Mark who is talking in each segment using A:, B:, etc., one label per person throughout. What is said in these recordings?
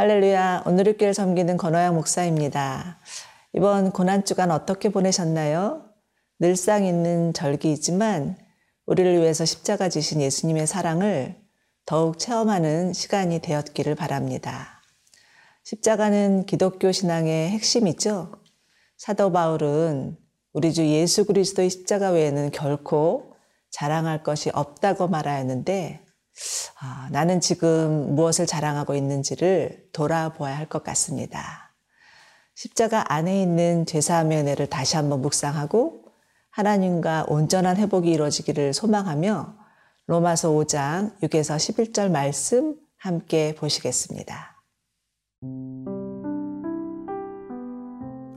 A: 할렐루야. 오늘의 교회를 섬기는 권호영 목사입니다. 이번 고난주간 어떻게 보내셨나요? 늘상 있는 절기이지만 우리를 위해서 십자가 지신 예수님의 사랑을 더욱 체험하는 시간이 되었기를 바랍니다. 십자가는 기독교 신앙의 핵심이죠. 사도 바울은 우리 주 예수 그리스도의 십자가 외에는 결코 자랑할 것이 없다고 말하였는데 아, 나는 지금 무엇을 자랑하고 있는지를 돌아보아야 할 것 같습니다. 십자가 안에 있는 죄사함의 은혜를 다시 한번 묵상하고 하나님과 온전한 회복이 이루어지기를 소망하며 로마서 5장 6에서 11절 말씀 함께 보시겠습니다.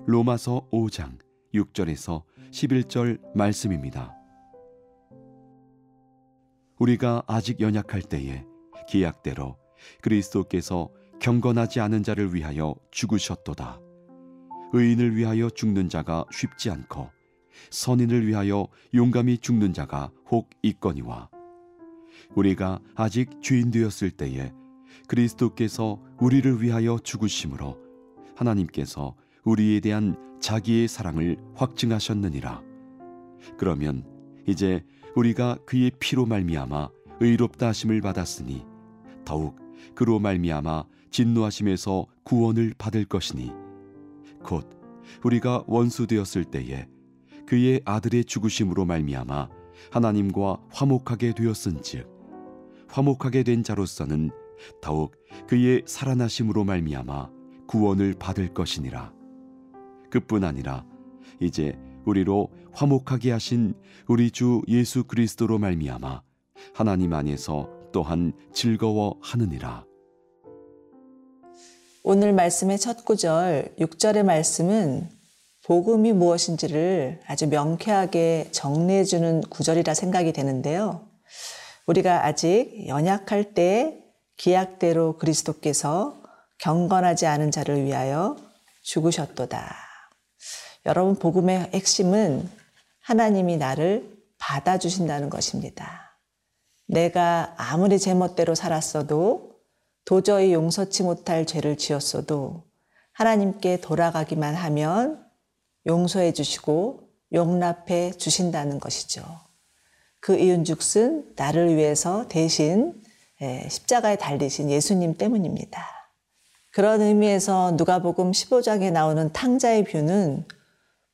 B: 로마서 5장 6절에서 11절 말씀입니다. 우리가 아직 연약할 때에 기약대로 그리스도께서 경건하지 않은 자를 위하여 죽으셨도다. 의인을 위하여 죽는 자가 쉽지 않고 선인을 위하여 용감히 죽는 자가 혹 있거니와 우리가 아직 죄인 되었을 때에 그리스도께서 우리를 위하여 죽으심으로 하나님께서 우리에 대한 자기의 사랑을 확증하셨느니라. 그러면 이제 우리가 그의 피로 말미암아 의롭다 하심을 받았으니 더욱 그로 말미암아 진노하심에서 구원을 받을 것이니 곧 우리가 원수 되었을 때에 그의 아들의 죽으심으로 말미암아 하나님과 화목하게 되었은즉 화목하게 된 자로서는 더욱 그의 살아나심으로 말미암아 구원을 받을 것이니라. 그뿐 아니라 이제 우리로 화목하게 하신 우리 주 예수 그리스도로 말미암아 하나님 안에서 또한 즐거워하느니라.
A: 오늘 말씀의 첫 구절 6절의 말씀은 복음이 무엇인지를 아주 명쾌하게 정리해 주는 구절이라 생각이 되는데요. 우리가 아직 연약할 때 기약대로 그리스도께서 경건하지 않은 자를 위하여 죽으셨도다. 여러분, 복음의 핵심은 하나님이 나를 받아주신다는 것입니다. 내가 아무리 제멋대로 살았어도 도저히 용서치 못할 죄를 지었어도 하나님께 돌아가기만 하면 용서해 주시고 용납해 주신다는 것이죠. 그 이윤즉슨 나를 위해서 대신 십자가에 달리신 예수님 때문입니다. 그런 의미에서 누가복음 15장에 나오는 탕자의 뷰는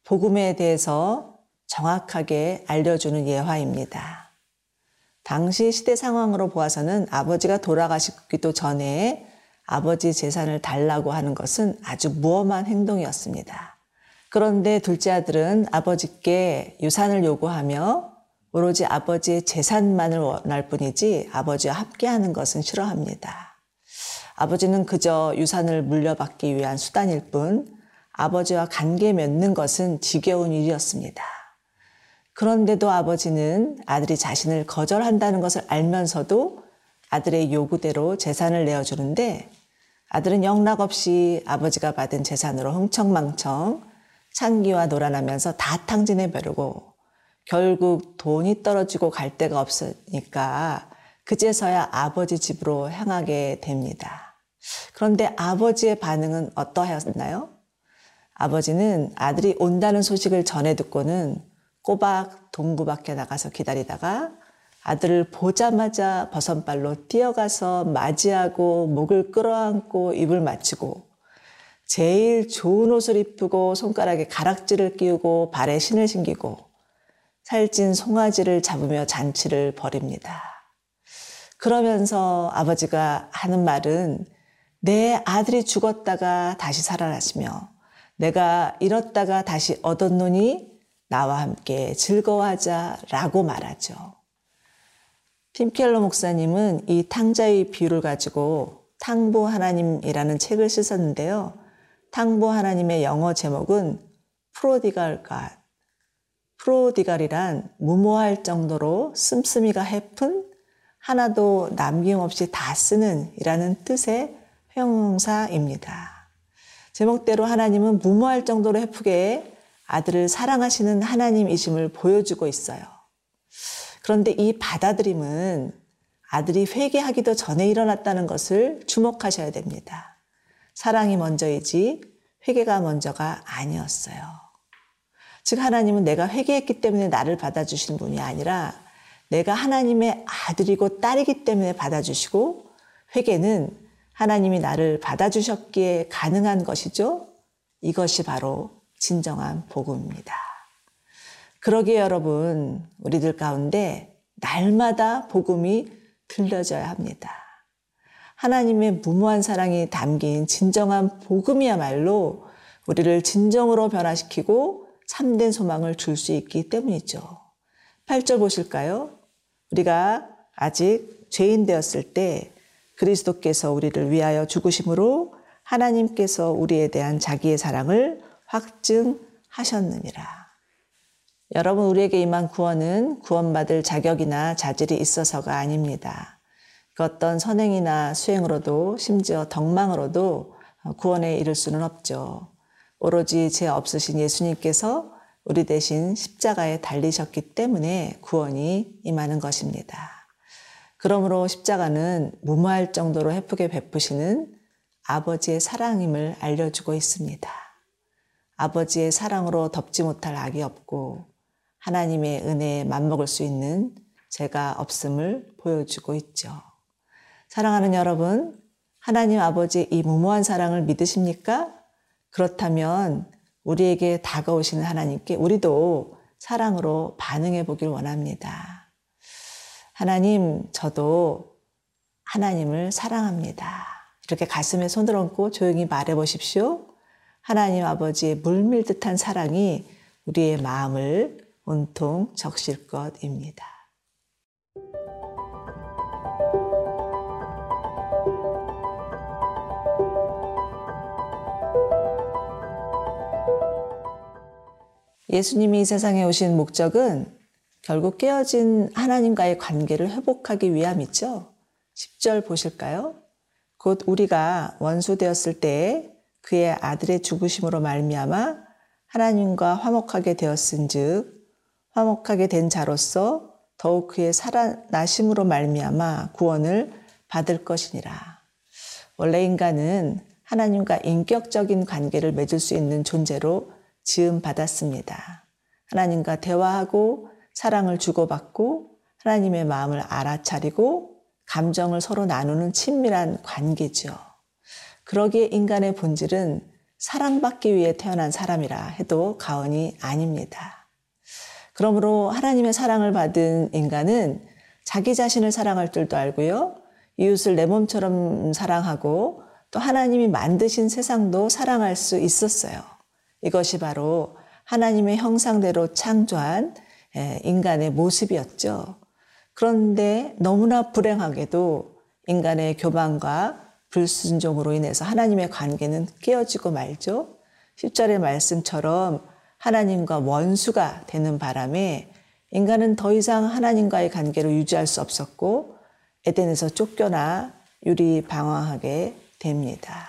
A: 복음에 대해서 정확하게 알려주는 예화입니다. 당시 시대 상황으로 보아서는 아버지가 돌아가시기도 전에 아버지 재산을 달라고 하는 것은 아주 무엄한 행동이었습니다. 그런데 둘째 아들은 아버지께 유산을 요구하며 오로지 아버지의 재산만을 원할 뿐이지 아버지와 함께하는 것은 싫어합니다. 아버지는 그저 유산을 물려받기 위한 수단일 뿐 아버지와 관계 맺는 것은 지겨운 일이었습니다. 그런데도 아버지는 아들이 자신을 거절한다는 것을 알면서도 아들의 요구대로 재산을 내어주는데 아들은 영락없이 아버지가 받은 재산으로 흥청망청 창기와 놀아나면서 다 탕진해 버리고 결국 돈이 떨어지고 갈 데가 없으니까 그제서야 아버지 집으로 향하게 됩니다. 그런데 아버지의 반응은 어떠하였나요? 아버지는 아들이 온다는 소식을 전해 듣고는 꼬박 동구 밖에 나가서 기다리다가 아들을 보자마자 버선발로 뛰어가서 맞이하고 목을 끌어안고 입을 맞추고 제일 좋은 옷을 입히고 손가락에 가락지를 끼우고 발에 신을 신기고 살찐 송아지를 잡으며 잔치를 벌입니다. 그러면서 아버지가 하는 말은 내 아들이 죽었다가 다시 살아나시며 내가 잃었다가 다시 얻었노니 나와 함께 즐거워하자라고 말하죠. 팀켈러 목사님은 이 탕자의 비유를 가지고 탕부 하나님이라는 책을 쓰셨는데요. 탕부 하나님의 영어 제목은 프로디갈 갓. 프로디갈이란 무모할 정도로 씀씀이가 해픈 하나도 남김없이 다 쓰는 이라는 뜻의 형용사입니다. 제목대로 하나님은 무모할 정도로 해프게 아들을 사랑하시는 하나님이심을 보여주고 있어요. 그런데 이 받아들임은 아들이 회개하기도 전에 일어났다는 것을 주목하셔야 됩니다. 사랑이 먼저이지 회개가 먼저가 아니었어요. 즉 하나님은 내가 회개했기 때문에 나를 받아주신 분이 아니라 내가 하나님의 아들이고 딸이기 때문에 받아주시고 회개는 하나님이 나를 받아주셨기에 가능한 것이죠. 이것이 바로 진정한 복음입니다. 그러기에 여러분, 우리들 가운데 날마다 복음이 들려져야 합니다. 하나님의 무모한 사랑이 담긴 진정한 복음이야말로 우리를 진정으로 변화시키고 참된 소망을 줄 수 있기 때문이죠. 8절 보실까요? 우리가 아직 죄인 되었을 때 그리스도께서 우리를 위하여 죽으심으로 하나님께서 우리에 대한 자기의 사랑을 확증하셨느니라. 여러분, 우리에게 임한 구원은 구원받을 자격이나 자질이 있어서가 아닙니다. 그 어떤 선행이나 수행으로도 심지어 덕망으로도 구원에 이를 수는 없죠. 오로지 죄 없으신 예수님께서 우리 대신 십자가에 달리셨기 때문에 구원이 임하는 것입니다. 그러므로 십자가는 무모할 정도로 해프게 베푸시는 아버지의 사랑임을 알려주고 있습니다. 아버지의 사랑으로 덮지 못할 악이 없고 하나님의 은혜에 맞먹을 수 있는 죄가 없음을 보여주고 있죠. 사랑하는 여러분, 하나님 아버지의 이 무모한 사랑을 믿으십니까? 그렇다면 우리에게 다가오시는 하나님께 우리도 사랑으로 반응해 보길 원합니다. 하나님, 저도 하나님을 사랑합니다. 이렇게 가슴에 손을 얹고 조용히 말해 보십시오. 하나님 아버지의 물밀 듯한 사랑이 우리의 마음을 온통 적실 것입니다. 예수님이 이 세상에 오신 목적은 결국 깨어진 하나님과의 관계를 회복하기 위함이죠. 10절 보실까요? 곧 우리가 원수 되었을 때에 그의 아들의 죽으심으로 말미암아 하나님과 화목하게 되었은즉 화목하게 된 자로서 더욱 그의 살아나심으로 말미암아 구원을 받을 것이니라. 원래 인간은 하나님과 인격적인 관계를 맺을 수 있는 존재로 지음 받았습니다. 하나님과 대화하고 사랑을 주고받고 하나님의 마음을 알아차리고 감정을 서로 나누는 친밀한 관계죠. 그러기에 인간의 본질은 사랑받기 위해 태어난 사람이라 해도 가언이 아닙니다. 그러므로 하나님의 사랑을 받은 인간은 자기 자신을 사랑할 줄도 알고요. 이웃을 내 몸처럼 사랑하고 또 하나님이 만드신 세상도 사랑할 수 있었어요. 이것이 바로 하나님의 형상대로 창조한 인간의 모습이었죠. 그런데 너무나 불행하게도 인간의 교만과 불순종으로 인해서 하나님의 관계는 깨어지고 말죠. 10절의 말씀처럼 하나님과 원수가 되는 바람에 인간은 더 이상 하나님과의 관계를 유지할 수 없었고 에덴에서 쫓겨나 유리 방황하게 됩니다.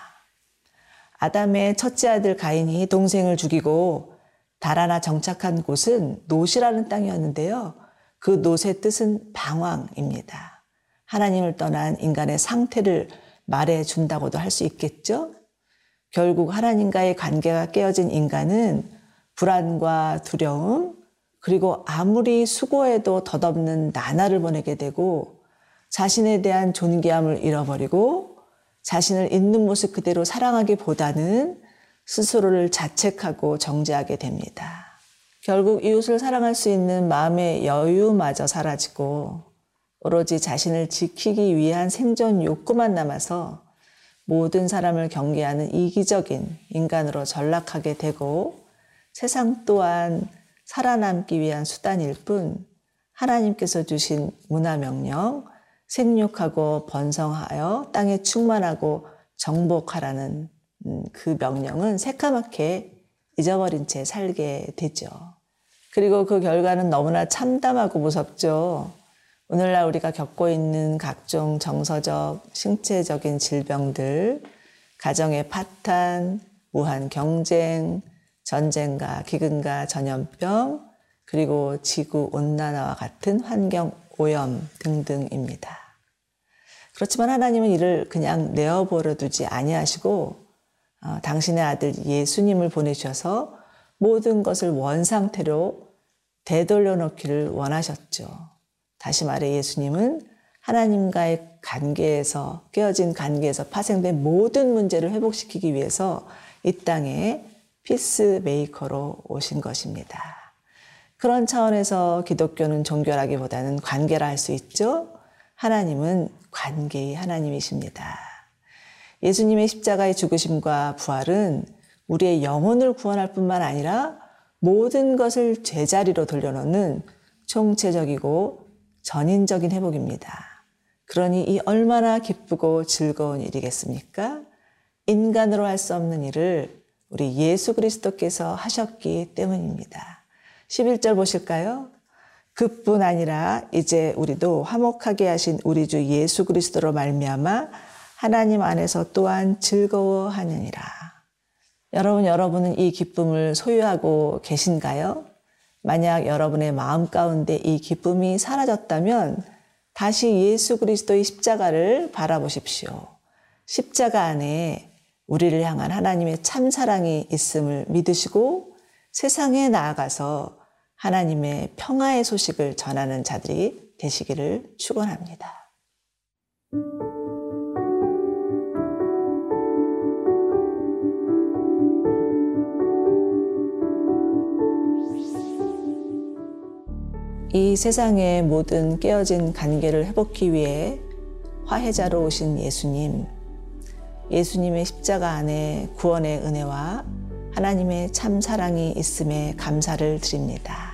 A: 아담의 첫째 아들 가인이 동생을 죽이고 달아나 정착한 곳은 노시라는 땅이었는데요. 그 노의 뜻은 방황입니다. 하나님을 떠난 인간의 상태를 말해 준다고도 할 수 있겠죠? 결국 하나님과의 관계가 깨어진 인간은 불안과 두려움, 그리고 아무리 수고해도 덧없는 나날을 보내게 되고 자신에 대한 존귀함을 잃어버리고 자신을 있는 모습 그대로 사랑하기보다는 스스로를 자책하고 정죄하게 됩니다. 결국 이웃을 사랑할 수 있는 마음의 여유마저 사라지고 오로지 자신을 지키기 위한 생존 욕구만 남아서 모든 사람을 경계하는 이기적인 인간으로 전락하게 되고 세상 또한 살아남기 위한 수단일 뿐 하나님께서 주신 문화 명령, 생육하고 번성하여 땅에 충만하고 정복하라는 음, 그 명령은 새까맣게 잊어버린 채 살게 되죠. 그리고 그 결과는 너무나 참담하고 무섭죠. 오늘날 우리가 겪고 있는 각종 정서적, 신체적인 질병들, 가정의 파탄, 무한 경쟁, 전쟁과 기근과 전염병, 그리고 지구 온난화와 같은 환경 오염 등등입니다. 그렇지만 하나님은 이를 그냥 내어버려 두지 아니하시고 어, 당신의 아들 예수님을 보내주셔서 모든 것을 원상태로 되돌려 놓기를 원하셨죠. 다시 말해 예수님은 하나님과의 관계에서 깨어진 관계에서 파생된 모든 문제를 회복시키기 위해서 이 땅에 피스메이커로 오신 것입니다. 그런 차원에서 기독교는 종교라기보다는 관계라 할 수 있죠. 하나님은 관계의 하나님이십니다. 예수님의 십자가의 죽으심과 부활은 우리의 영혼을 구원할 뿐만 아니라 모든 것을 제자리로 돌려놓는 총체적이고 전인적인 회복입니다. 그러니 이 얼마나 기쁘고 즐거운 일이겠습니까? 인간으로 할 수 없는 일을 우리 예수 그리스도께서 하셨기 때문입니다. 11절 보실까요? 그뿐 아니라 이제 우리도 화목하게 하신 우리 주 예수 그리스도로 말미암아 하나님 안에서 또한 즐거워하느니라. 여러분 여러분은 이 기쁨을 소유하고 계신가요? 만약 여러분의 마음 가운데 이 기쁨이 사라졌다면 다시 예수 그리스도의 십자가를 바라보십시오. 십자가 안에 우리를 향한 하나님의 참 사랑이 있음을 믿으시고 세상에 나아가서 하나님의 평화의 소식을 전하는 자들이 되시기를 축원합니다. 이 세상의 모든 깨어진 관계를 회복하기 위해 화해자로 오신 예수님, 예수님의 십자가 안에 구원의 은혜와 하나님의 참 사랑이 있음에 감사를 드립니다.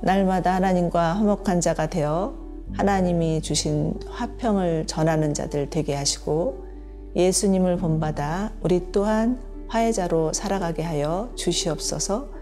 A: 날마다 하나님과 화목한 자가 되어 하나님이 주신 화평을 전하는 자들 되게 하시고 예수님을 본받아 우리 또한 화해자로 살아가게 하여 주시옵소서